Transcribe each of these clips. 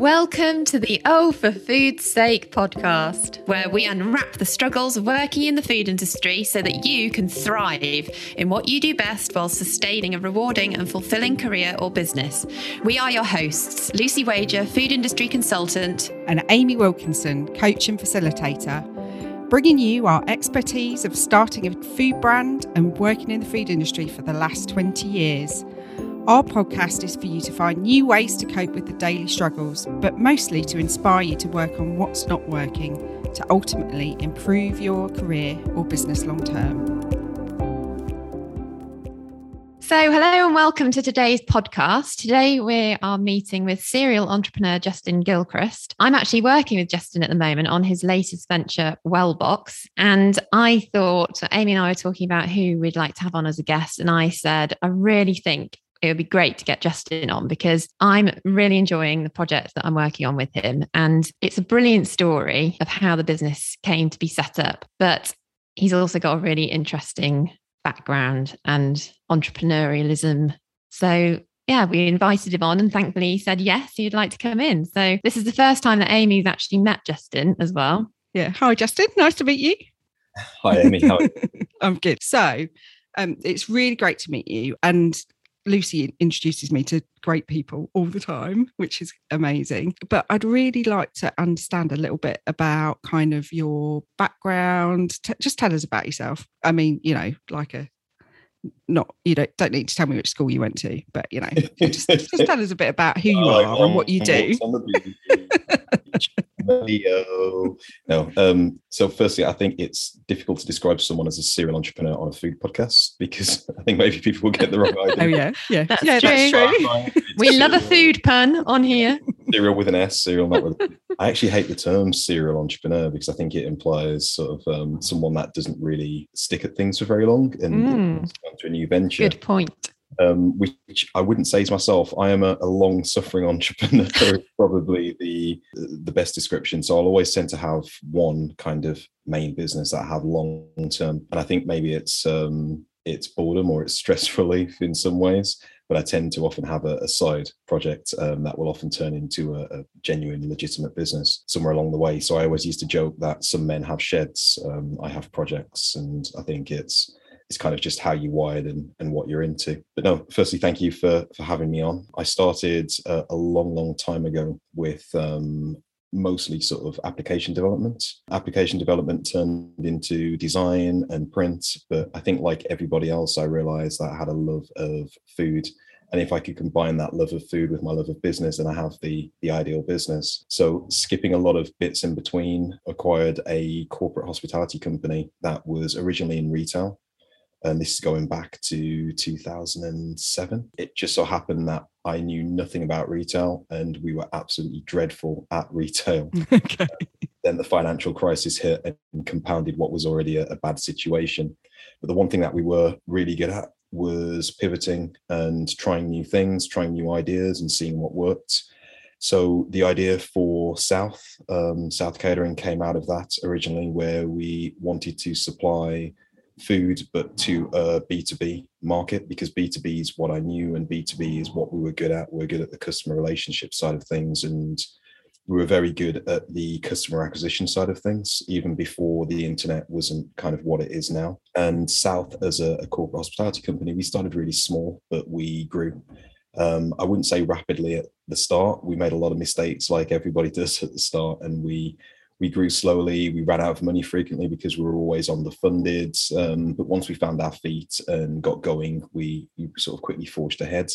Welcome to the Oh for Food's Sake podcast, where we unwrap the struggles of working in the food industry so that you can thrive in what you do best while sustaining a rewarding and fulfilling career or business. We are your hosts, Lucy Wager, food industry consultant, and Amy Wilkinson, coach and facilitator, bringing you our expertise of starting a food brand and working in the food industry for the last 20 years. Our podcast is for you to find new ways to cope with the daily struggles, but mostly to inspire you to work on what's not working to ultimately improve your career or business long term. So, hello and welcome to today's podcast. Today we are meeting with serial entrepreneur Justin Gilchrist. I'm actually working with Justin at the moment on his latest venture, Wellbox. And I thought, Amy and I were talking about who we'd like to have on as a guest. And I said, I really think it would be great to get Justin on because I'm really enjoying the project that I'm working on with him. And it's a brilliant story of how the business came to be set up. But he's also got a really interesting background and entrepreneurialism. So, yeah, we invited him on and thankfully he said yes, he'd like to come in. So, this is the first time that Amy's actually met Justin as well. Yeah. Hi, Justin. Nice to meet you. Hi, Amy. How are you? I'm good. So, um, it's really great to meet you. And Lucy introduces me to great people all the time, which is amazing. But I'd really like to understand a little bit about kind of your background. T- just tell us about yourself. I mean, you know, like a not you don't don't need to tell me which school you went to, but you know, just, just tell us a bit about who you are um, and what you do. Video. No. Um, so firstly, I think it's difficult to describe someone as a serial entrepreneur on a food podcast because I think maybe people will get the wrong idea. oh yeah, yeah, that's yeah, true. that's true. we love a food pun on here. Serial with an S, serial not with. I actually hate the term serial entrepreneur because I think it implies sort of um, someone that doesn't really stick at things for very long and mm. to a new venture. Good point um, which I wouldn't say to myself. I am a, a long-suffering entrepreneur, probably the the best description. So I'll always tend to have one kind of main business that I have long term, and I think maybe it's um, it's boredom or it's stress relief in some ways. But I tend to often have a, a side project um, that will often turn into a, a, genuine, legitimate business somewhere along the way. So I always used to joke that some men have sheds, um, I have projects, and I think it's it's kind of just how you wired and, and what you're into. But no, firstly, thank you for for having me on. I started uh, a long, long time ago with um, mostly sort of application development. Application development turned into design and print, but I think like everybody else, I realized that I had a love of food. And if I could combine that love of food with my love of business, then I have the the ideal business. So skipping a lot of bits in between, acquired a corporate hospitality company that was originally in retail and this is going back to 2007. It just so happened that I knew nothing about retail and we were absolutely dreadful at retail. okay. then the financial crisis hit and compounded what was already a, a bad situation. But the one thing that we were really good at was pivoting and trying new things, trying new ideas and seeing what worked. So the idea for South, um, South Catering came out of that originally, where we wanted to supply food, but to a B2B market because B2B is what I knew and B2B is what we were good at. We we're good at the customer relationship side of things and we were very good at the customer acquisition side of things, even before the internet wasn't kind of what it is now. And South, as a, a corporate hospitality company, we started really small, but we grew. Um, I wouldn't say rapidly at the start. We made a lot of mistakes, like everybody does at the start, and we we grew slowly. We ran out of money frequently because we were always underfunded. Um, but once we found our feet and got going, we, we sort of quickly forged ahead.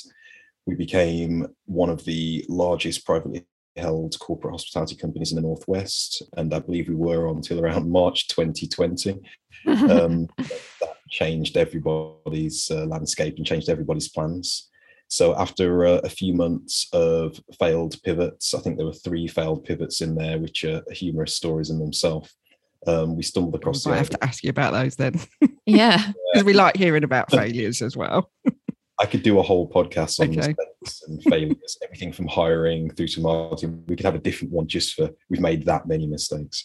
We became one of the largest privately held corporate hospitality companies in the Northwest. And I believe we were until around March 2020. um, that changed everybody's uh, landscape and changed everybody's plans. So after uh, a few months of failed pivots, I think there were three failed pivots in there, which are humorous stories in themselves. Um, we stumbled across. I have to ask you about those then. Yeah, because we like hearing about failures as well. I could do a whole podcast on okay. mistakes and failures, everything from hiring through to marketing. We could have a different one just for we've made that many mistakes.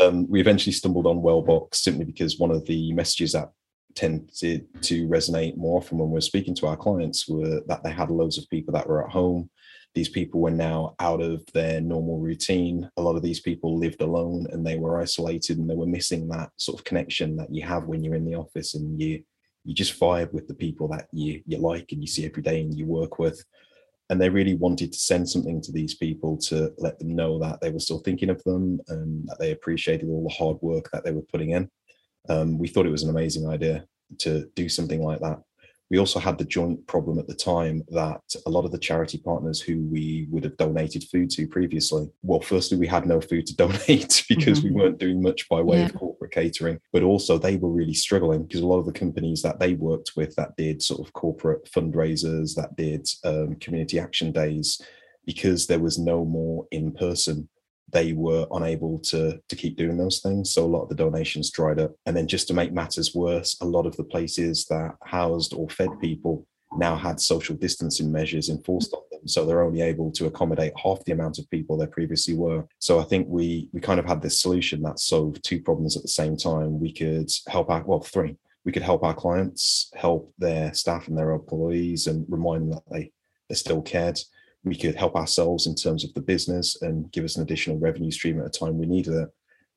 um, we eventually stumbled on Wellbox simply because one of the messages that tended to resonate more from when we are speaking to our clients were that they had loads of people that were at home these people were now out of their normal routine. A lot of these people lived alone and they were isolated and they were missing that sort of connection that you have when you're in the office and you you just vibe with the people that you you like and you see every day and you work with. And they really wanted to send something to these people to let them know that they were still thinking of them and that they appreciated all the hard work that they were putting in. Um, we thought it was an amazing idea to do something like that we also had the joint problem at the time that a lot of the charity partners who we would have donated food to previously, well, firstly, we had no food to donate because mm-hmm. we weren't doing much by way yeah. of corporate catering, but also they were really struggling because a lot of the companies that they worked with that did sort of corporate fundraisers, that did um, community action days, because there was no more in person they were unable to to keep doing those things. So a lot of the donations dried up. And then just to make matters worse a lot of the places that housed or fed people now had social distancing measures enforced on them. So they're only able to accommodate half the amount of people there previously were. So i think we we kind of had this solution that solved two problems at the same time. We could help out well three. We could help our clients help their staff and their employees and remind them that they they're still cared we could help ourselves in terms of the business and give us an additional revenue stream at a time we needed it.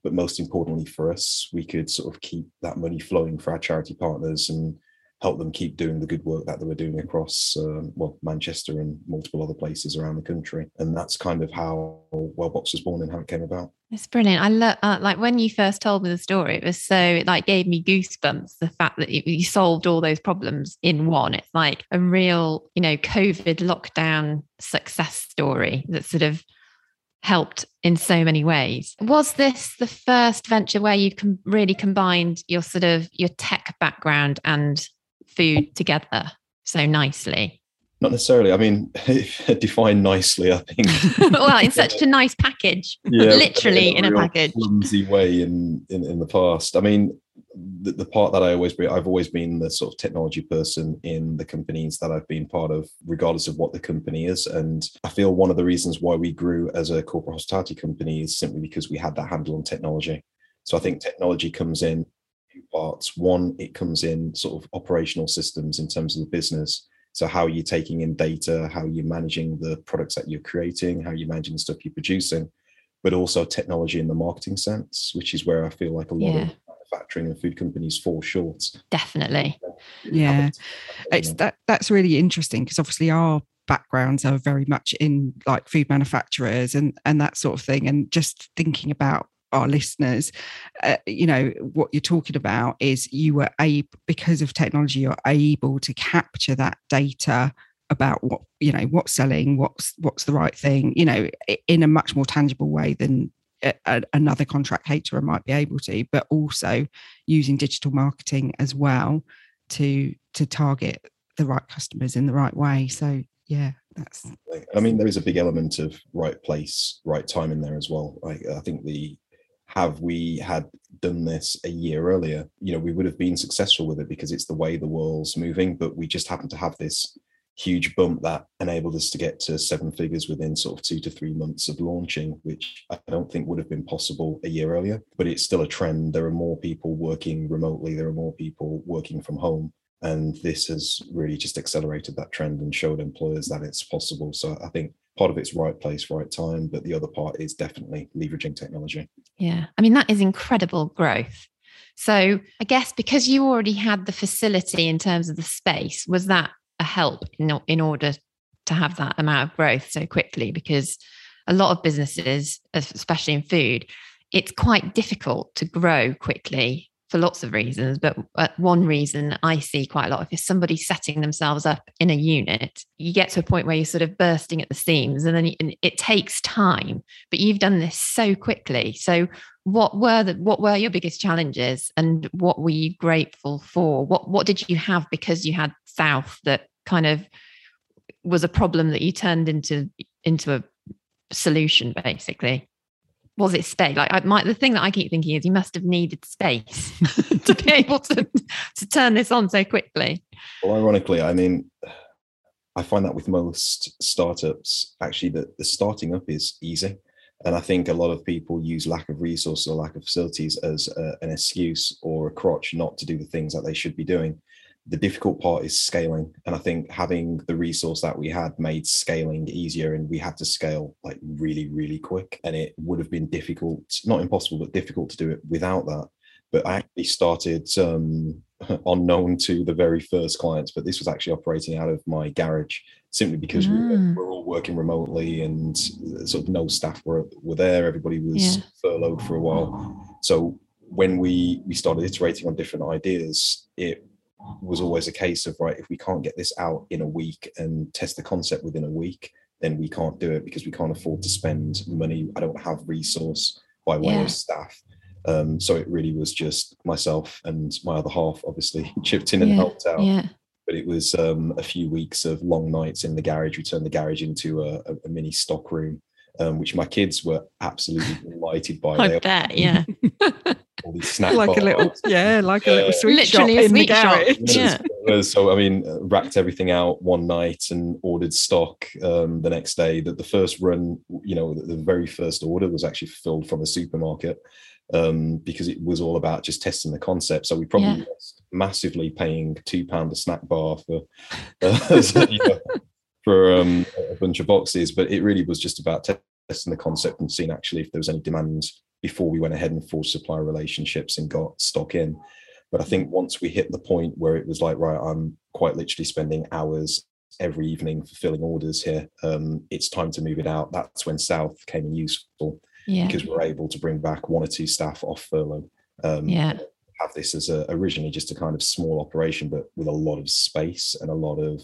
But most importantly for us, we could sort of keep that money flowing for our charity partners and help them keep doing the good work that they were doing across um, well Manchester and multiple other places around the country. And that's kind of how Wellbox was born and how it came about. It's brilliant. I love uh, like when you first told me the story. It was so it like gave me goosebumps. The fact that you solved all those problems in one. It's like a real you know COVID lockdown success story that sort of helped in so many ways. Was this the first venture where you com- really combined your sort of your tech background and food together so nicely? Not necessarily. I mean, define nicely. I think. well, in such a nice package, yeah, literally in a, in a package, clumsy way in, in in the past. I mean, the, the part that I always be, I've always been the sort of technology person in the companies that I've been part of, regardless of what the company is. And I feel one of the reasons why we grew as a corporate hospitality company is simply because we had that handle on technology. So I think technology comes in parts. One, it comes in sort of operational systems in terms of the business. So how are you're taking in data, how are you're managing the products that you're creating, how are you're managing the stuff you're producing, but also technology in the marketing sense, which is where I feel like a lot yeah. of manufacturing and food companies fall short. Definitely. Yeah. It's that that's really interesting because obviously our backgrounds are very much in like food manufacturers and and that sort of thing and just thinking about our listeners uh, you know what you're talking about is you were able because of technology you're able to capture that data about what you know what's selling what's what's the right thing you know in a much more tangible way than another contract caterer might be able to but also using digital marketing as well to to target the right customers in the right way. So yeah that's i mean there is a big element of right place right time in there as well. I, I think the have we had done this a year earlier, you know, we would have been successful with it because it's the way the world's moving. But we just happen to have this huge bump that enabled us to get to seven figures within sort of two to three months of launching, which I don't think would have been possible a year earlier. But it's still a trend. There are more people working remotely, there are more people working from home. And this has really just accelerated that trend and showed employers that it's possible. So I think part of it's right place, right time, but the other part is definitely leveraging technology. Yeah. I mean, that is incredible growth. So I guess because you already had the facility in terms of the space, was that a help in, in order to have that amount of growth so quickly? Because a lot of businesses, especially in food, it's quite difficult to grow quickly for lots of reasons, but uh, one reason I see quite a lot of is somebody setting themselves up in a unit. You get to a point where you're sort of bursting at the seams, and then it takes time. But you've done this so quickly. So, what were the what were your biggest challenges, and what were you grateful for? What what did you have because you had South that kind of was a problem that you turned into into a solution, basically? Was it space? Like I might the thing that I keep thinking is you must have needed space to be able to to turn this on so quickly. Well, ironically, I mean, I find that with most startups, actually, that the starting up is easy. And I think a lot of people use lack of resources or lack of facilities as a, an excuse or a crotch not to do the things that they should be doing. The difficult part is scaling. And I think having the resource that we had made scaling easier and we had to scale like really, really quick. And it would have been difficult, not impossible, but difficult to do it without that. But I actually started um, unknown to the very first clients, but this was actually operating out of my garage simply because mm. we were, mm. were, all working remotely and sort of no staff were, were there. Everybody was yeah. furloughed for a while. So when we we started iterating on different ideas, it was always a case of right, if we can't get this out in a week and test the concept within a week, then we can't do it because we can't afford to spend money. I don't have resource by way yeah. of staff. Um, so it really was just myself and my other half, obviously, chipped in and yeah, helped out. Yeah. But it was um, a few weeks of long nights in the garage. We turned the garage into a, a, a mini stock room, um, which my kids were absolutely delighted by. I bet, yeah. all these snack like bars. a little, yeah, like a little sweet Literally shop a in the sweet shop. garage. Yeah. so I mean, uh, racked everything out one night and ordered stock um, the next day. That the first run, you know, the, the very first order was actually fulfilled from a supermarket um, because it was all about just testing the concept. So we probably yeah. lost massively paying two pound a snack bar for uh, you know, for um, a bunch of boxes, but it really was just about testing the concept and seeing actually if there was any demand before we went ahead and forged supplier relationships and got stock in. But I think once we hit the point where it was like, right, I'm quite literally spending hours every evening fulfilling orders here. Um, it's time to move it out. That's when South came in useful yeah. because we're able to bring back one or two staff off furlough. Um, yeah. Have this as a, originally just a kind of small operation, but with a lot of space and a lot of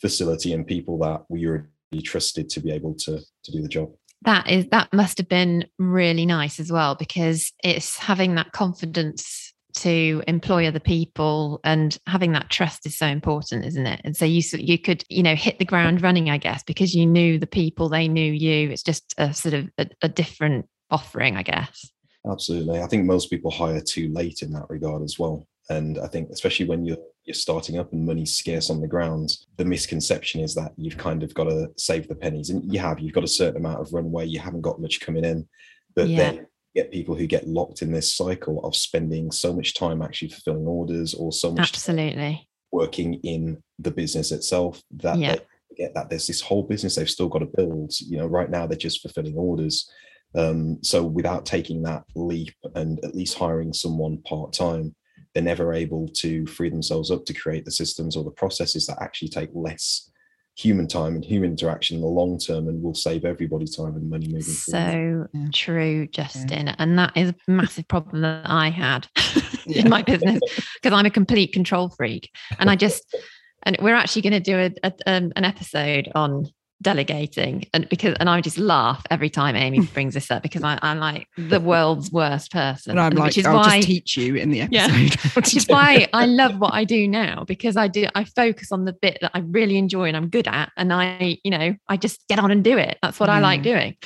facility and people that we already trusted to be able to to do the job. That is that must have been really nice as well because it's having that confidence to employ other people and having that trust is so important isn't it? And so you you could you know hit the ground running i guess because you knew the people they knew you. It's just a sort of a, a different offering i guess. Absolutely. I think most people hire too late in that regard as well. And i think especially when you're you're starting up and money's scarce on the ground the misconception is that you've kind of got to save the pennies and you have you've got a certain amount of runway you haven't got much coming in but yeah. then get people who get locked in this cycle of spending so much time actually fulfilling orders or so much absolutely working in the business itself that yeah. forget that there's this whole business they've still got to build you know right now they're just fulfilling orders um, so without taking that leap and at least hiring someone part-time they're never able to free themselves up to create the systems or the processes that actually take less human time and human interaction in the long term and will save everybody time and money moving so forward. Yeah. true justin yeah. and that is a massive problem that i had yeah. in my business because i'm a complete control freak and i just and we're actually going to do a, a um, an episode on delegating and because and I just laugh every time Amy brings this up because I, am like the world's worst person. And I'm like, which is I'll why, just teach you in the episode. Yeah, which is why I love what I do now because I do I focus on the bit that I really enjoy and I'm good at. And I, you know, I just get on and do it. That's what I like doing.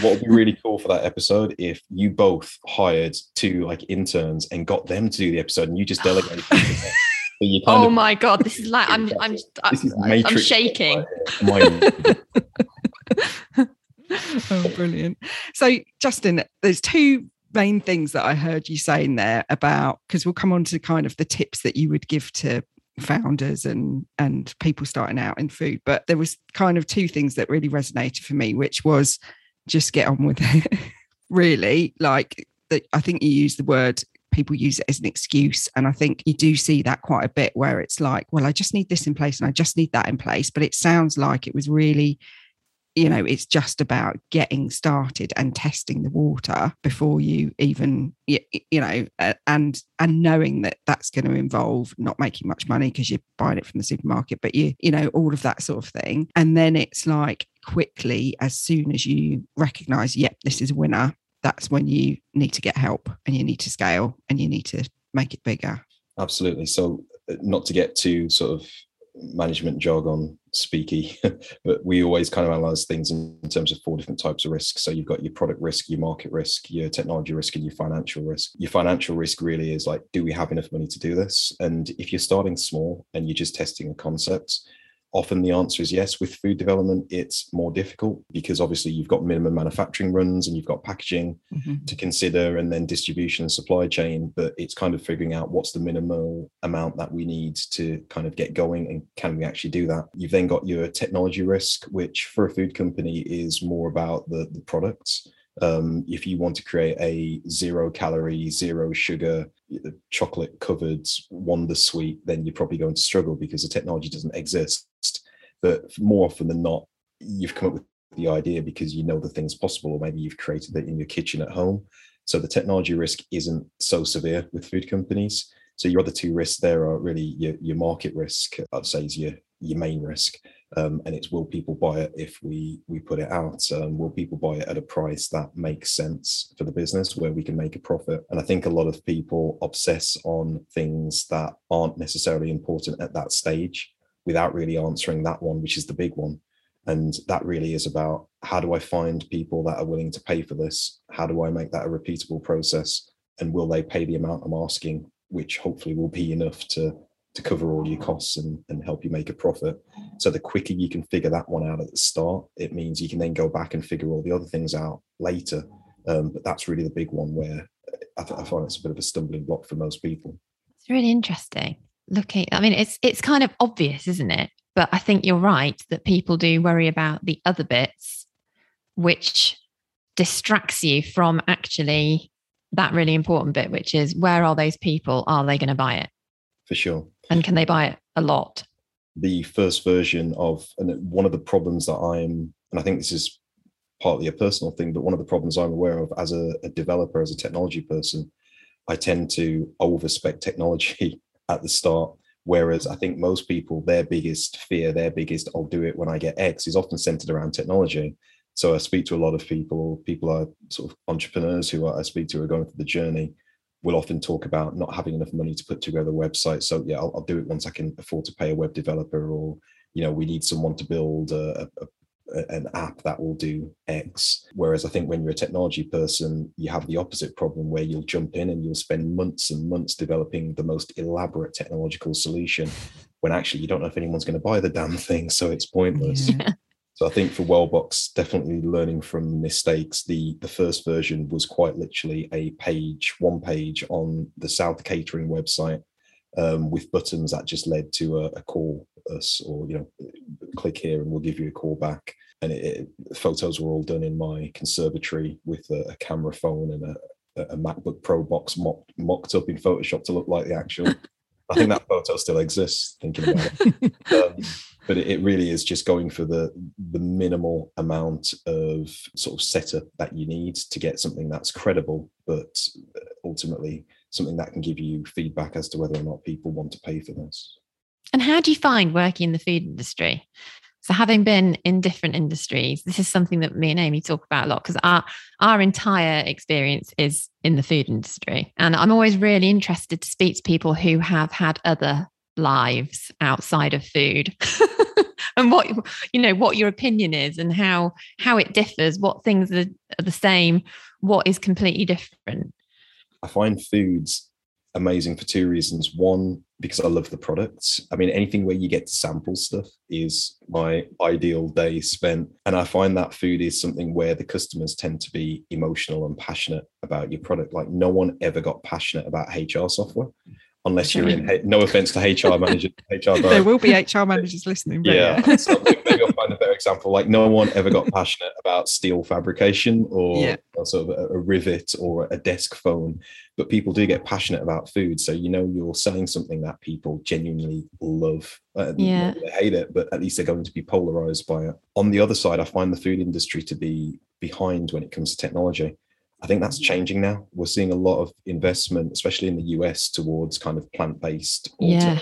what would be really cool for that episode if you both hired two like interns and got them to do the episode and you just delegated oh of, my god, this is like I'm I'm I'm, I'm shaking. oh, brilliant! So, Justin, there's two main things that I heard you saying there about because we'll come on to kind of the tips that you would give to founders and and people starting out in food but there was kind of two things that really resonated for me which was just get on with it really like that i think you used the word people use it as an excuse. And I think you do see that quite a bit where it's like, well, I just need this in place and I just need that in place. But it sounds like it was really, you know, it's just about getting started and testing the water before you even, you, you know, and and knowing that that's going to involve not making much money because you're buying it from the supermarket, but you, you know, all of that sort of thing. And then it's like quickly, as soon as you recognize, yep, this is a winner, that's when you need to get help and you need to scale and you need to make it bigger. Absolutely. So, uh, not to get too sort of management jargon speaky, but we always kind of analyze things in, terms of four different types of risk. So you've got your product risk, your market risk, your technology risk, and your financial risk. Your financial risk really is like, do we have enough money to do this? And if you're starting small and you're just testing a concept, often the answer is yes. With food development, it's more difficult because obviously you've got minimum manufacturing runs and you've got packaging mm-hmm. to consider and then distribution and supply chain. But it's kind of figuring out what's the minimal amount that we need to kind of get going and can we actually do that? You've then got your technology risk, which for a food company is more about the, the products. Um, if you want to create a zero calorie, zero sugar, chocolate covered wonder sweet, then you're probably going to struggle because the technology doesn't exist. But more often than not, you've come up with the idea because you know the thing's possible, or maybe you've created it in your kitchen at home. So the technology risk isn't so severe with food companies. So your other two risks there are really your, your market risk, I'd say is your, your main risk um, and it's will people buy it if we we put it out um, will people buy it at a price that makes sense for the business where we can make a profit? And i think a lot of people obsess on things that aren't necessarily important at that stage without really answering that one which is the big one. And that really is about how do i find people that are willing to pay for this? How do i make that a repeatable process? And will they pay the amount i'm asking which hopefully will be enough to to cover all your costs and, and help you make a profit. So the quicker you can figure that one out at the start, it means you can then go back and figure all the other things out later. Um, but that's really the big one where I, th- I find it's a bit of a stumbling block for most people. It's really interesting. Looking, I mean, it's it's kind of obvious, isn't it? But I think you're right that people do worry about the other bits, which distracts you from actually that really important bit, which is where are those people? Are they going to buy it? For sure. And can they buy it a lot? The first version of, and one of the problems that I'm, and I think this is partly a personal thing, but one of the problems I'm aware of as a, a developer, as a technology person, I tend to overspec technology at the start. Whereas I think most people, their biggest fear, their biggest, I'll do it when I get X, is often centered around technology. So I speak to a lot of people, people are sort of entrepreneurs who I speak to are going through the journey will often talk about not having enough money to put together a website. So yeah, I'll, I'll, do it once I can afford to pay a web developer, or you know, we need someone to build a, a, a, an app that will do X. Whereas I think when you're a technology person, you have the opposite problem where you'll jump in and you'll spend months and months developing the most elaborate technological solution, when actually you don't know if anyone's going to buy the damn thing, so it's pointless. Yeah. So I think for Wellbox, definitely learning from mistakes. The the first version was quite literally a page, one page on the South Catering website um, with buttons that just led to a, a, call us or you know click here and we'll give you a call back. And it, it, photos were all done in my conservatory with a, a camera phone and a, a MacBook Pro box mocked, mocked up in Photoshop to look like the actual. I think that photo still exists. Thinking about it. Um, but it really is just going for the the minimal amount of sort of setup that you need to get something that's credible but uh, ultimately something that can give you feedback as to whether or not people want to pay for this. And how do you find working in the food industry? So having been in different industries this is something that me and amy talk about a lot because our our entire experience is in the food industry. And i'm always really interested to speak to people who have had other lives outside of food and what you know what your opinion is and how how it differs what things are, are the same what is completely different? I find foods amazing for two reasons. One because i love the products i mean anything where you get to sample stuff is my ideal day spent. And i find that food is something where the customers tend to be emotional and passionate about your product. Like no one ever got passionate about hr software unless you're in no offense to hr managers hr there will be hr managers listening yeah, yeah. so maybe i'll find a better example. Like no one ever got passionate about steel fabrication or, yeah. or sort of a, a, rivet or a desk phone but people do get passionate about food. So you know you're selling something that people genuinely love uh, yeah. they hate it but at least they're going to be polarized by it. On the other side i find the food industry to be behind when it comes to technology I think that's mm-hmm. changing now. We're seeing a lot of investment, especially in the US, towards kind of plant based. Yeah.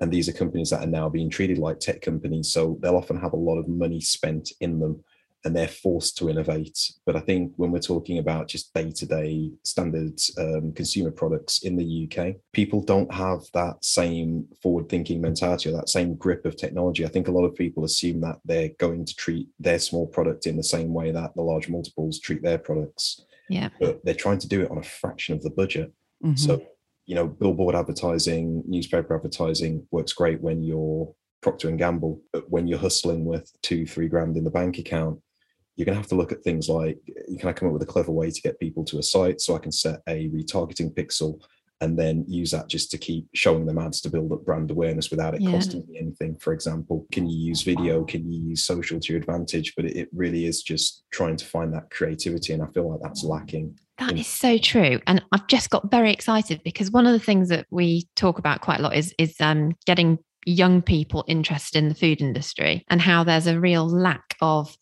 And these are companies that are now being treated like tech companies. So they'll often have a lot of money spent in them and they're forced to innovate. But I think when we're talking about just day to day standard um, consumer products in the UK, people don't have that same forward thinking mentality or that same grip of technology. I think a lot of people assume that they're going to treat their small product in the same way that the large multiples treat their products. Yeah. But they're trying to do it on a fraction of the budget. Mm-hmm. So, you know, billboard advertising, newspaper advertising works great when you're Procter and Gamble. But when you're hustling with two, three grand in the bank account, you're going to have to look at things like can I come up with a clever way to get people to a site so I can set a retargeting pixel and then use that just to keep showing them ads to build up brand awareness without it yeah. costing me anything. For example, can you use video? Can you use social to your advantage? But it really is just trying to find that creativity. And I feel like that's lacking. That in- is so true. And I've just got very excited because one of the things that we talk about quite a lot is, is um, getting young people interested in the food industry and how there's a real lack of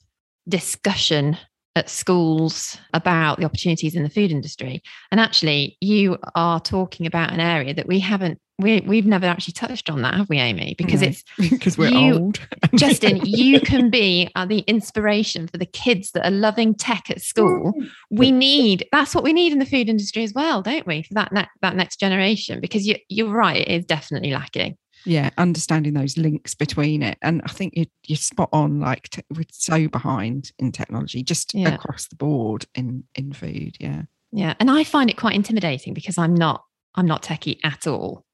discussion at schools about the opportunities in the food industry. And actually, you are talking about an area that we haven't we we've never actually touched on that, have we, Amy? Because no, it's because we're you, old. Justin, you can be uh, the inspiration for the kids that are loving tech at school. We need that's what we need in the food industry as well, don't we? For that ne- that next generation, because you you're right, it is definitely lacking yeah understanding those links between it and i think you, you're spot on like te- we're so behind in technology just yeah. across the board in in food yeah yeah and i find it quite intimidating because i'm not i'm not techie at all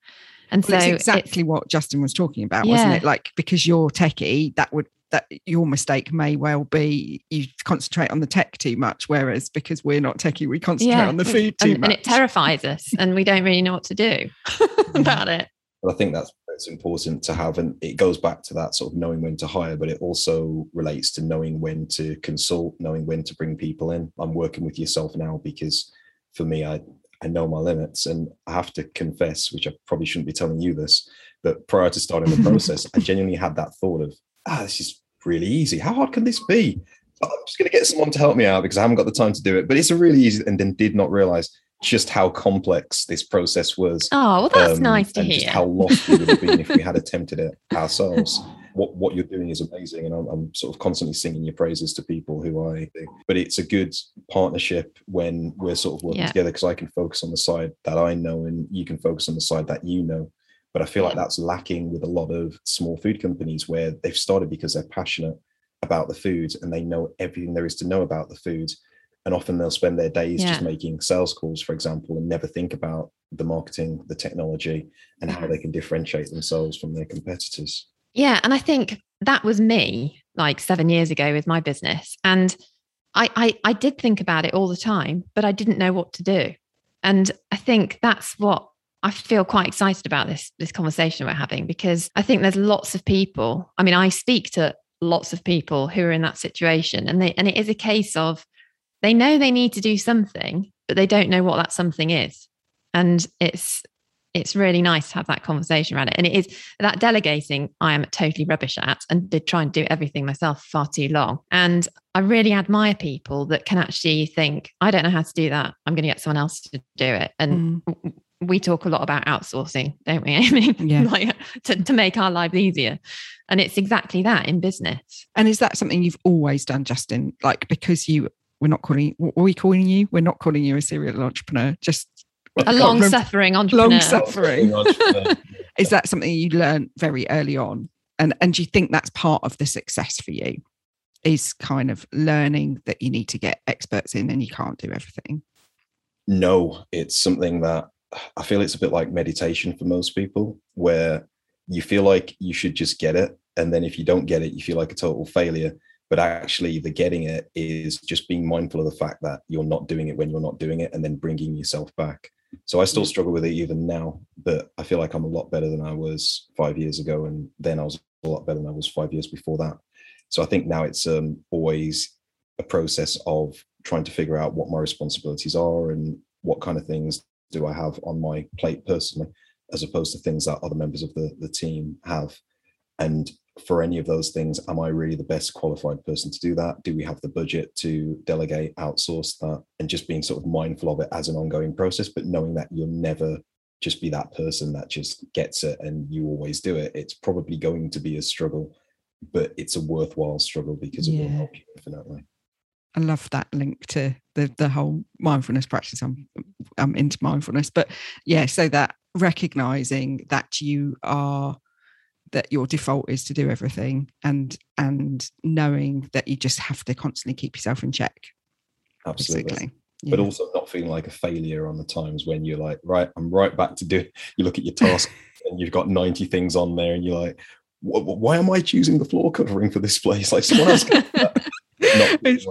and well, so exactly what justin was talking about yeah. wasn't it like because you're techie that would that your mistake may well be you concentrate on the tech too much whereas because we're not techie we concentrate yeah. on the food too and, much and it terrifies us and we don't really know what to do mm. about it but I think that's it's important to have, and it goes back to that sort of knowing when to hire, but it also relates to knowing when to consult, knowing when to bring people in. I'm working with yourself now because for me, I I know my limits, and I have to confess, which I probably shouldn't be telling you this, but prior to starting the process, I genuinely had that thought of, ah, this is really easy. How hard can this be? I'm just going to get someone to help me out because I haven't got the time to do it. But it's a really easy, and then did not realize just how complex this process was. Oh, well, that's um, nice to and hear. Just how lost we would have been if we had attempted it ourselves. What what you're doing is amazing, and I'm, I'm, sort of constantly singing your praises to people who I. think. But it's a good partnership when we're sort of working yeah. together because I can focus on the side that I know, and you can focus on the side that you know. But I feel like that's lacking with a lot of small food companies where they've started because they're passionate about the food and they know everything there is to know about the food and often they'll spend their days yeah. just making sales calls for example and never think about the marketing the technology and how they mm-hmm. can differentiate themselves from their competitors yeah and i think that was me like seven years ago with my business and I, I i did think about it all the time but i didn't know what to do and i think that's what I feel quite excited about this this conversation we're having because I think there's lots of people. I mean, I speak to lots of people who are in that situation, and they and it is a case of they know they need to do something, but they don't know what that something is. And it's it's really nice to have that conversation around it. And it is that delegating I am totally rubbish at and did try and do everything myself far too long. And I really admire people that can actually think, I don't know how to do that. I'm going to get someone else to do it. And mm. we talk a lot about outsourcing, don't we, Amy? Yeah. like to, to make our lives easier. And it's exactly that in business. And is that something you've always done, Justin? Like because you we're not calling what are we calling you? We're not calling you a serial entrepreneur, just a long suffering entrepreneur. Long suffering. Is that something you learned very early on? And and do you think that's part of the success for you? Is kind of learning that you need to get experts in and you can't do everything? No, it's something that I feel it's a bit like meditation for most people, where you feel like you should just get it. And then if you don't get it, you feel like a total failure but actually the getting it is just being mindful of the fact that you're not doing it when you're not doing it and then bringing yourself back. So i still mm. struggle with it even now but i feel like i'm a lot better than i was five years ago and then i was a lot better than i was five years before that. So i think now it's um, always a process of trying to figure out what my responsibilities are and what kind of things do i have on my plate personally as opposed to things that other members of the, the team have. And for any of those things am i really the best qualified person to do that do we have the budget to delegate outsource that and just being sort of mindful of it as an ongoing process but knowing that you'll never just be that person that just gets it and you always do it it's probably going to be a struggle but it's a worthwhile struggle because it yeah. will help you infinitely I love that link to the the whole mindfulness practice. I'm I'm into mindfulness, but yeah, so that recognizing that you are that your default is to do everything and and knowing that you just have to constantly keep yourself in check absolutely yeah. but also not feeling like a failure on the times when you're like right i'm right back to do you look at your task and you've got 90 things on there and you're like why am I choosing the floor covering for this place? Like someone else. it's,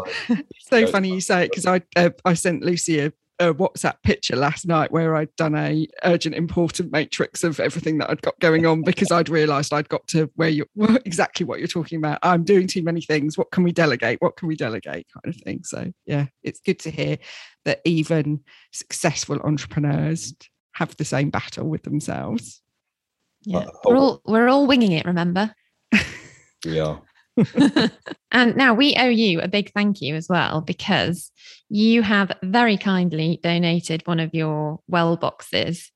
so funny you say it because I uh, I sent Lucy a, a, WhatsApp picture last night where I'd done a urgent important matrix of everything that I'd got going on because I'd realised I'd got to where you exactly what you're talking about. I'm doing too many things. What can we delegate? What can we delegate? Kind of thing. So yeah, it's good to hear that even successful entrepreneurs have the same battle with themselves. Yeah, we're all we're all winging it. Remember? Yeah. And now we owe you a big thank you as well because you have very kindly donated one of your well boxes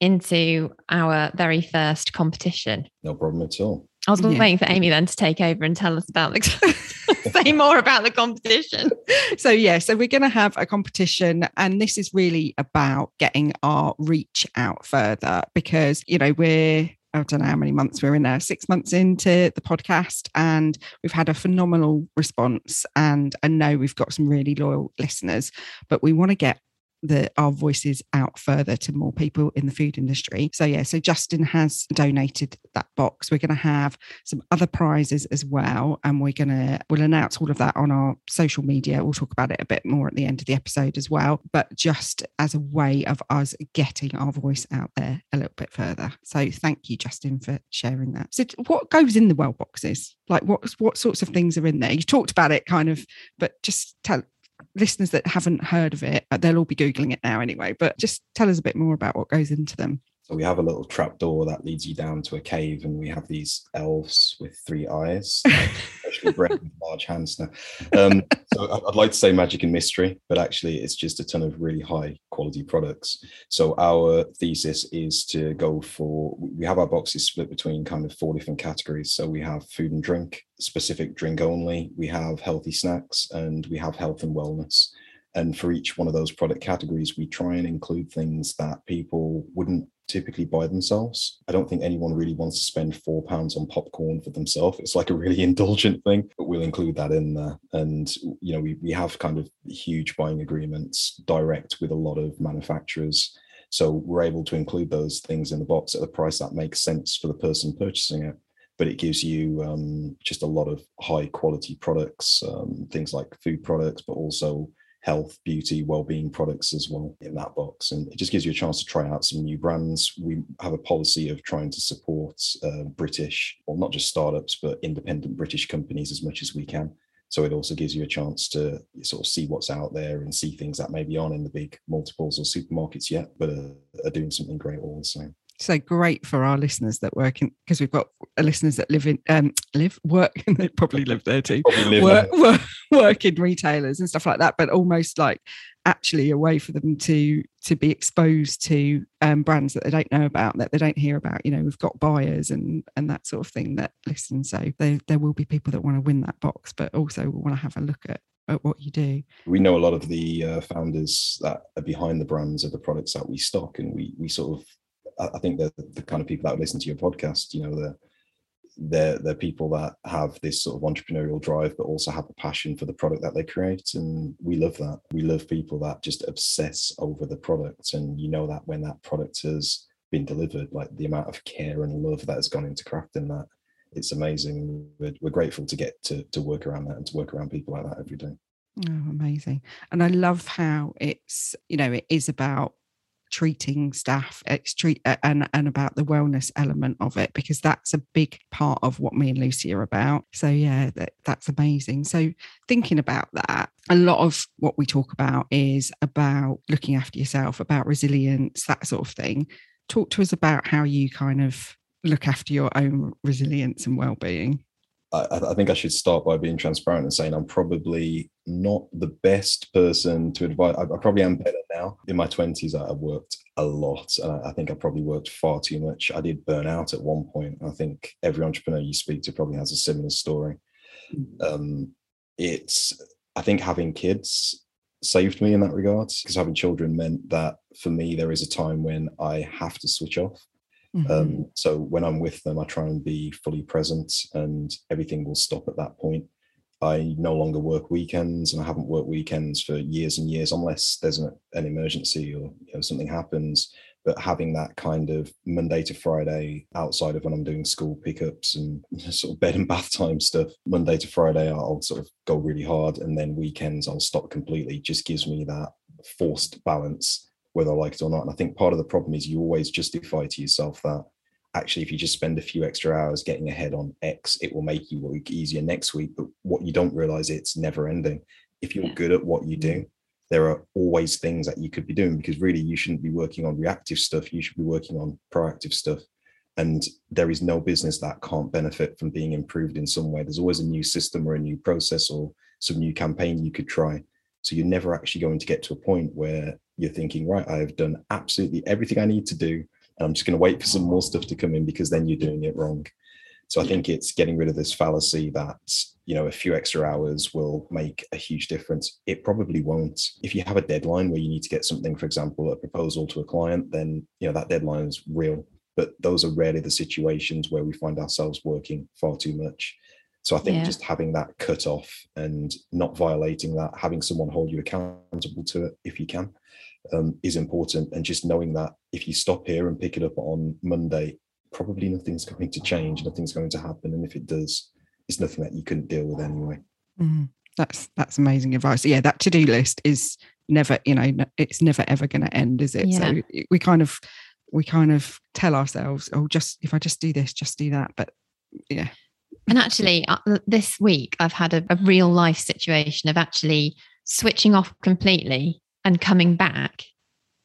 into our very first competition. No problem at all. I was yeah. waiting for Amy then to take over and tell us about the say more about the competition. So yeah, so we're going to have a competition and this is really about getting our reach out further because you know we're I don't know how many months we're in there, six months into the podcast, and we've had a phenomenal response. And I know we've got some really loyal listeners, but we want to get the our voices out further to more people in the food industry. So yeah, so Justin has donated that box. We're going to have some other prizes as well, and we're going to we'll announce all of that on our social media. We'll talk about it a bit more at the end of the episode as well. But just as a way of us getting our voice out there a little bit further. So thank you, Justin, for sharing that. So what goes in the well boxes? Like what what sorts of things are in there? You talked about it kind of, but just tell listeners that haven't heard of it, uh, they'll all be Googling it now anyway, but just tell us a bit more about what goes into them. So we have a little trap door that leads you down to a cave, and we have these elves with three eyes, especially Brett with large hands now. Um, so I'd like to say magic and mystery, but actually it's just a ton of really high quality products. So our thesis is to go for we have our boxes split between kind of four different categories. So we have food and drink, specific drink only, we have healthy snacks, and we have health and wellness. And for each one of those product categories, we try and include things that people wouldn't typically buy themselves. I don't think anyone really wants to spend four pounds on popcorn for themselves. It's like a really indulgent thing, but we'll include that in there. And you know, we, we have kind of huge buying agreements direct with a lot of manufacturers. So we're able to include those things in the box at a price that makes sense for the person purchasing it. But it gives you um, just a lot of high quality products, um, things like food products, but also health, beauty, well-being products as well in that box. And it just gives you a chance to try out some new brands. We have a policy of trying to support uh, British, or not just startups, but independent British companies as much as we can. So it also gives you a chance to sort of see what's out there and see things that maybe aren't in the big multiples or supermarkets yet, but are, are doing something great all the same so great for our listeners that work in because we've got listeners that live in um live work and they probably live there too. Live work, there. work, work in retailers and stuff like that but almost like actually a way for them to to be exposed to um, brands that they don't know about that they don't hear about. You know we've got buyers and and that sort of thing that listen. So there, there will be people that want to win that box but also want to have a look at at what you do. We know a lot of the uh, founders that are behind the brands of the products that we stock and we we sort of I think they're the kind of people that would listen to your podcast. You know, they're they're they're people that have this sort of entrepreneurial drive, but also have a passion for the product that they create, and we love that. We love people that just obsess over the product, and you know that when that product has been delivered, like the amount of care and love that has gone into crafting that, it's amazing. We're, we're grateful to get to to work around that and to work around people like that every day. Oh, amazing. And I love how it's, you know, it is about treating staff and and about the wellness element of it because that's a big part of what me and lucy are about. So yeah that, that's amazing. So thinking about that a lot of what we talk about is about looking after yourself about resilience that sort of thing. Talk to us about how you kind of look after your own resilience and well-being I, I, think I should start by being transparent and saying I'm probably not the best person to advise. I, I probably am better now. In my 20s, I, I worked a lot. And I, I, think I probably worked far too much. I did burn out at one point. I think every entrepreneur you speak to probably has a similar story. Mm. Um, it's, I think having kids saved me in that regard because having children meant that for me, there is a time when I have to switch off Mm-hmm. Um, so when I'm with them, I try and be fully present, and everything will stop at that point. I no longer work weekends, and I haven't worked weekends for years and years, unless there's an, an emergency or you know, something happens. but having that kind of Monday to Friday outside of when I'm doing school pickups and sort of bed and bath time stuff, Monday to Friday, I'll sort of go really hard. And then weekends, I'll stop completely. Just gives me that forced balance, whether I like it or not. And I think part of the problem is you always justify to yourself that actually, if you just spend a few extra hours getting ahead on X, it will make you work easier next week. But what you don't realize, it's never ending. If you're good at what you do, mm-hmm. there are always things that you could be doing because really you shouldn't be working on reactive stuff. You should be working on proactive stuff. And there is no business that can't benefit from being improved in some way. There's always a new system or a new process or some new campaign you could try. So you're never actually going to get to a point where you're thinking, right, I have done absolutely everything I need to do. And I'm just going to wait for some more stuff to come in because then you're doing it wrong. So I think it's getting rid of this fallacy that you know a few extra hours will make a huge difference. It probably won't. If you have a deadline where you need to get something, for example, a proposal to a client, then you know that deadline is real. But those are rarely the situations where we find ourselves working far too much. So I think yeah. just having that cut off and not violating that, having someone hold you accountable to it if you can, um, is important. And just knowing that if you stop here and pick it up on Monday, probably nothing's going to change, nothing's going to happen. And if it does, it's nothing that you couldn't deal with anyway. Mm, that's that's amazing advice. Yeah, that to-do list is never, you know, it's never ever going to end, is it? Yeah. So we kind of we kind of tell ourselves, oh, just if I just do this, just do that. But yeah. And actually, uh, this week I've had a, a real life situation of actually switching off completely and coming back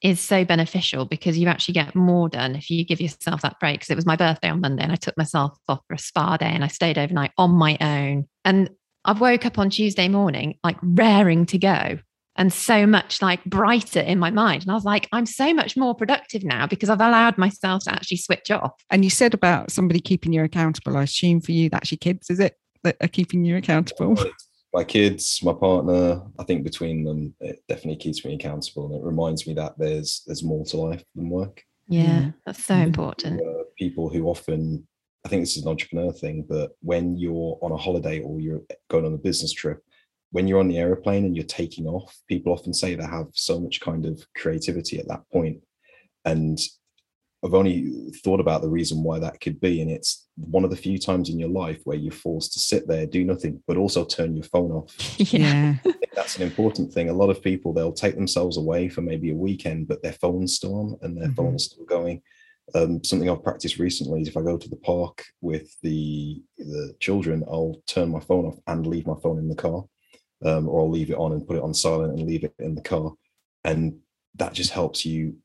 is so beneficial because you actually get more done if you give yourself that break. Because it was my birthday on Monday and I took myself off for a spa day and I stayed overnight on my own. And I woke up on Tuesday morning like raring to go and so much like brighter in my mind. And I was like, I'm so much more productive now because I've allowed myself to actually switch off. And you said about somebody keeping you accountable. I assume for you, that's your kids, is it? That are keeping you accountable? My kids, my partner, I think between them, it definitely keeps me accountable and it reminds me that there's there's more to life than work. Yeah, that's so important. Uh, people who often, I think this is an entrepreneur thing, but when you're on a holiday or you're going on a business trip, when you're on the aeroplane and you're taking off, people often say they have so much kind of creativity at that point. And I've only thought about the reason why that could be. And it's one of the few times in your life where you're forced to sit there, do nothing, but also turn your phone off. Yeah. that's an important thing. A lot of people, they'll take themselves away for maybe a weekend, but their phone's still on and their mm-hmm. phone is still going. Um, something I've practiced recently is if I go to the park with the the children, I'll turn my phone off and leave my phone in the car, um, or I'll leave it on and put it on silent and leave it in the car, and that just helps you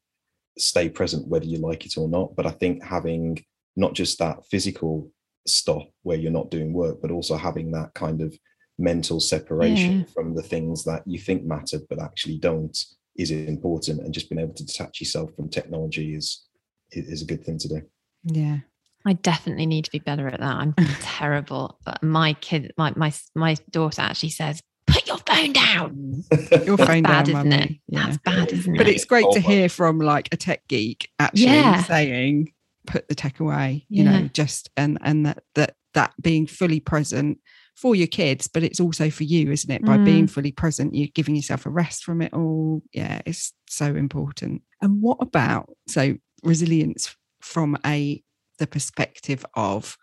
stay present whether you like it or not. But I think having not just that physical stop where you're not doing work, but also having that kind of mental separation yeah. from the things that you think matter but actually don't is important. And just being able to detach yourself from technology is is a good thing to do. Yeah. I definitely need to be better at that. I'm terrible. But my kid, my my my daughter actually says, put your phone down. your phone bad, down, isn't it? Yeah. That's bad, isn't but it? But it's great oh, to hear from like a tech geek actually yeah. saying, put the tech away, you yeah. know, just and and that that that being fully present for your kids, but it's also for you, isn't it? By mm. being fully present, you're giving yourself a rest from it all. Yeah, it's so important. And what about so resilience from a the perspective of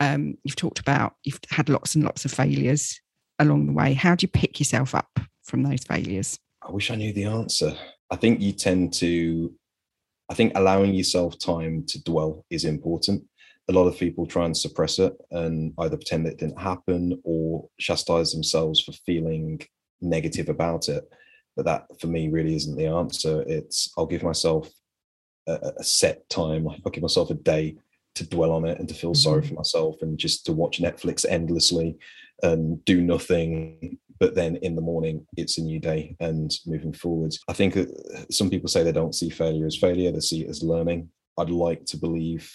um, you've talked about you've had lots and lots of failures along the way? How do you pick yourself up from those failures? I wish I knew the answer. I think you tend to, I think allowing yourself time to dwell is important. A lot of people try and suppress it and either pretend that it didn't happen or chastise themselves for feeling negative about it. But that for me really isn't the answer. It's I'll give myself a, a set time, I'll give myself a day to dwell on it and to feel mm-hmm. sorry for myself and just to watch Netflix endlessly and do nothing but then in the morning it's a new day and moving forwards. I think some people say they don't see failure as failure they see it as learning. I'd like to believe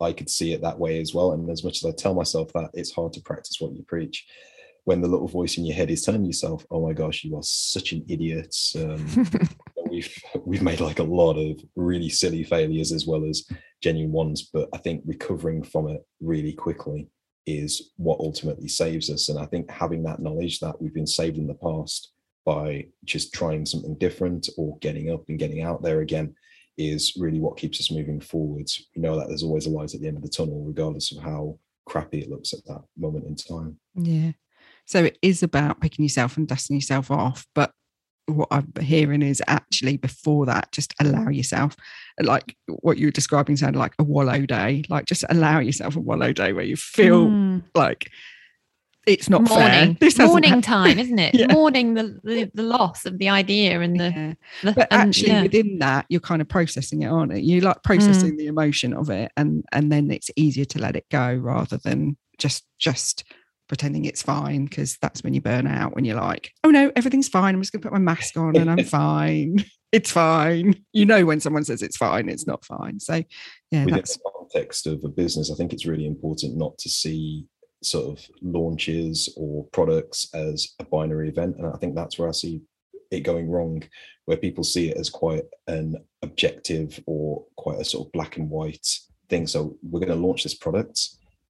i could see it that way as well and as much as i tell myself that it's hard to practice what you preach. When the little voice in your head is telling yourself oh my gosh you are such an idiot um, we've we've made like a lot of really silly failures as well as genuine ones but i think recovering from it really quickly is what ultimately saves us. And I think having that knowledge that we've been saved in the past by just trying something different or getting up and getting out there again is really what keeps us moving forwards. We know that there's always a light at the end of the tunnel, regardless of how crappy it looks at that moment in time. Yeah. So it is about picking yourself and dusting yourself off. But what I'm hearing is actually before that, just allow yourself, like what you were describing sounded like a wallow day, like just allow yourself a wallow day where you feel mm. like it's not mourning. fair. mourning time, isn't it? Yeah. Mourning the, the, the loss of the idea and the. Yeah. the but actually, yeah. within that, you're kind of processing it, aren't it? You like processing mm. the emotion of it, and and then it's easier to let it go rather than just just pretending it's fine because that's when you burn out when you're like, oh no, everything's fine. I'm just gonna put my mask on and I'm fine. It's fine. You know when someone says it's fine, it's not fine. So yeah, within that's... the context of a business, I think it's really important not to see sort of launches or products as a binary event. And I think that's where I see it going wrong, where people see it as quite an objective or quite a sort of black and white thing. So we're going to launch this product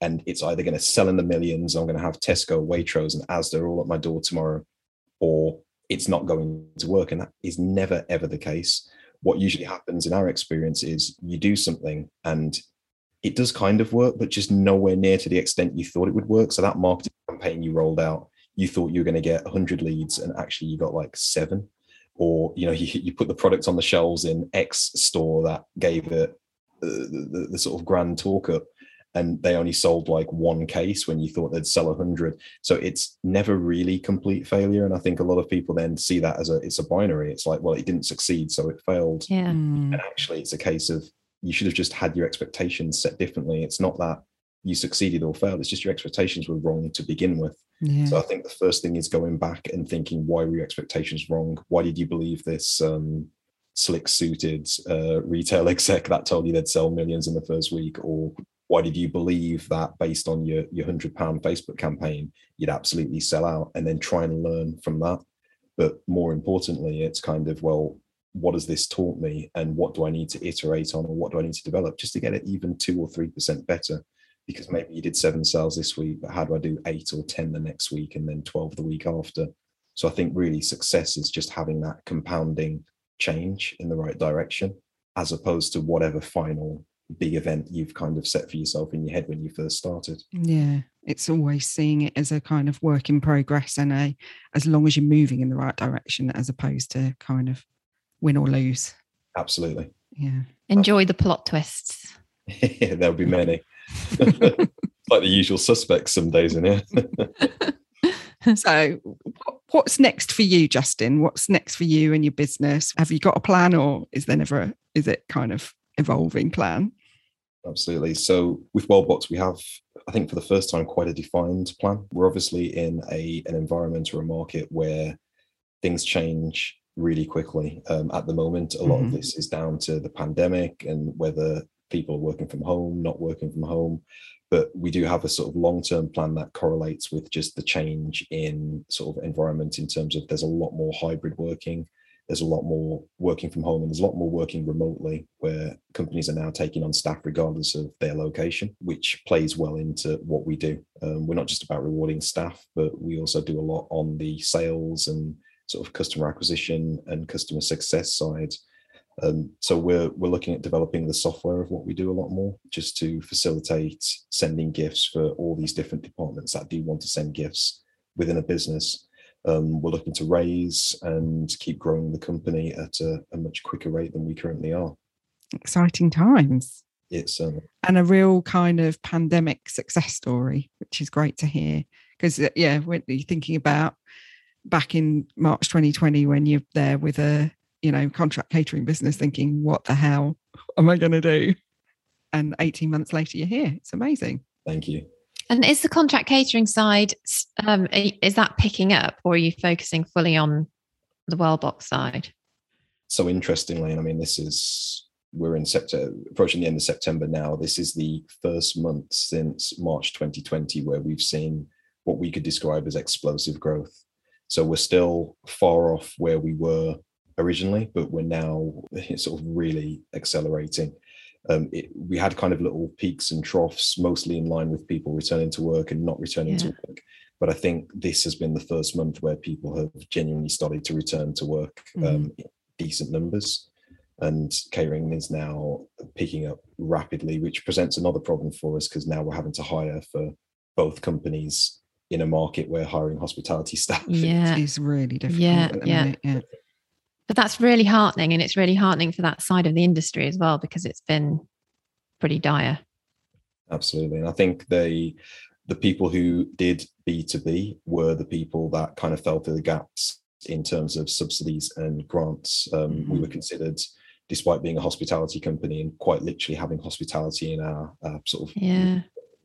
and it's either going to sell in the millions, I'm going to have Tesco, Waitrose, and Asda all at my door tomorrow, or it's not going to work. And that is never, ever the case. What usually happens in our experience is you do something and it does kind of work, but just nowhere near to the extent you thought it would work. So that marketing campaign you rolled out, you thought you were going to get 100 leads, and actually you got like seven. Or you know, you, you put the product on the shelves in X store that gave it uh, the, the, the sort of grand talk up, and they only sold like one case when you thought they'd sell a hundred. So it's never really complete failure. And I think a lot of people then see that as a it's a binary. It's like, well, it didn't succeed, so it failed. Yeah. And actually, it's a case of you should have just had your expectations set differently. It's not that you succeeded or failed. It's just your expectations were wrong to begin with. Yeah. So I think the first thing is going back and thinking, why were your expectations wrong? Why did you believe this um, slick suited uh, retail exec that told you they'd sell millions in the first week? Or why did you believe that based on your, your hundred pound Facebook campaign, you'd absolutely sell out and then try and learn from that? But more importantly, it's kind of, well, what has this taught me and what do I need to iterate on or what do I need to develop just to get it even two or three percent better? Because maybe you did seven sales this week, but how do I do eight or 10 the next week and then 12 the week after? So I think really success is just having that compounding change in the right direction, as opposed to whatever final big event you've kind of set for yourself in your head when you first started. Yeah. It's always seeing it as a kind of work in progress and a as long as you're moving in the right direction as opposed to kind of win or lose. Absolutely. Yeah. Enjoy the plot twists. There'll be many. like the usual suspects some days in here. so what's next for you justin what's next for you and your business have you got a plan or is there never a, is it kind of evolving plan absolutely so with wellbox we have i think for the first time quite a defined plan we're obviously in a an environment or a market where things change really quickly um, at the moment. A lot mm-hmm. of this is down to the pandemic and whether people are working from home, not working from home. But we do have a sort of long term plan that correlates with just the change in sort of environment in terms of there's a lot more hybrid working. There's a lot more working from home and there's a lot more working remotely where companies are now taking on staff regardless of their location, which plays well into what we do. Um, we're not just about rewarding staff, but we also do a lot on the sales and sort of customer acquisition and customer success side. Um, so we're we're looking at developing the software of what we do a lot more, just to facilitate sending gifts for all these different departments that do want to send gifts within a business. Um, we're looking to raise and keep growing the company at a, a much quicker rate than we currently are. Exciting times. It's um, and a real kind of pandemic success story, which is great to hear. Because uh, yeah, when you're thinking about back in March 2020 when you're there with a you know contract catering business thinking what the hell am I going to do and 18 months later you're here it's amazing thank you and is the contract catering side um, is that picking up or are you focusing fully on the Wellbox side so interestingly I mean this is we're in September, approaching the end of September now. This is the first month since March 2020 where we've seen what we could describe as explosive growth. So we're still far off where we were originally, but we're now sort of really accelerating. Um, it, we had kind of little peaks and troughs, mostly in line with people returning to work and not returning yeah. to work. But I think this has been the first month where people have genuinely started to return to work mm. um, in decent numbers. and catering is now picking up rapidly, which presents another problem for us because now we're having to hire for both companies in a market where hiring hospitality staff Yeah. It's really difficult. Yeah, isn't yeah. it? yeah. But that's really heartening. And it's really heartening for that side of the industry as well, because it's been pretty dire. absolutely and i think they the people who did b2b were the people that kind of fell through the gaps in terms of subsidies and grants um, we were considered despite being a hospitality company and quite literally having hospitality in our uh, sort of Yeah.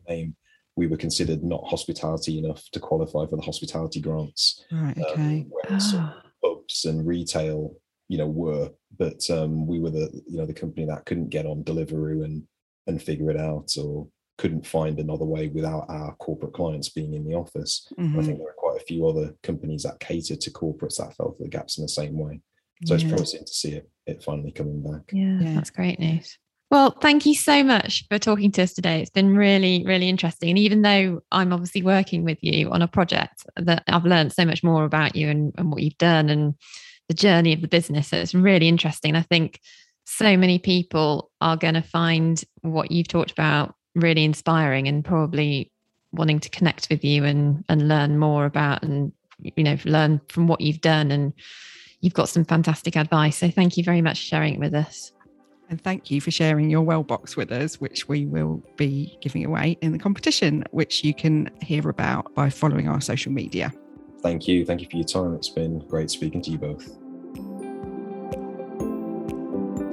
name we were considered not hospitality enough to qualify for the hospitality grants Right. um, Okay. whereas sort of Oh, pubs and retail you know were but um we were the you know the company that couldn't get on deliveroo and and figure it out or couldn't find another way without our corporate clients being in the office. And i think there are quite a few other companies that cater to corporates that fell through the gaps in the same way. So it's promising to see it it finally coming back. Yeah, Yeah. that's great news. Well, thank you so much for talking to us today. It's been really, really interesting. And even though I'm obviously working with you on a project that I've learned so much more about you and, and what you've done and the journey of the business, it's really interesting. I think so many people are going to find what you've talked about really inspiring and probably wanting to connect with you and and learn more about and you know learn from what you've done and you've got some fantastic advice so thank you very much for sharing it with us And thank you for sharing your Wellbox with us, which we will be giving away in the competition, which you can hear about by following our social media. thank you. Thank you for your time. It's been great speaking to you both.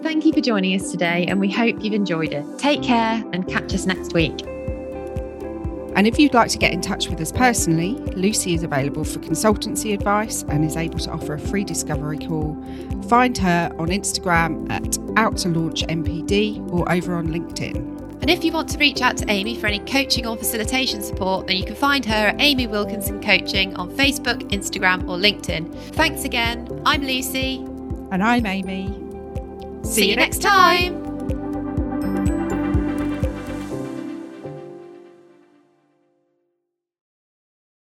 Thank you for joining us today and we hope you've enjoyed it. Take care and catch us next week And if you'd like to get in touch with us personally, Lucy is available for consultancy advice and is able to offer a free discovery call. Find her on Instagram at Out to Launch NPD or over on LinkedIn. and if you want to reach out to amy for any coaching or facilitation support then you can find her at amy wilkinson coaching on facebook instagram or linkedin thanks again i'm lucy And I'm Amy. see you next time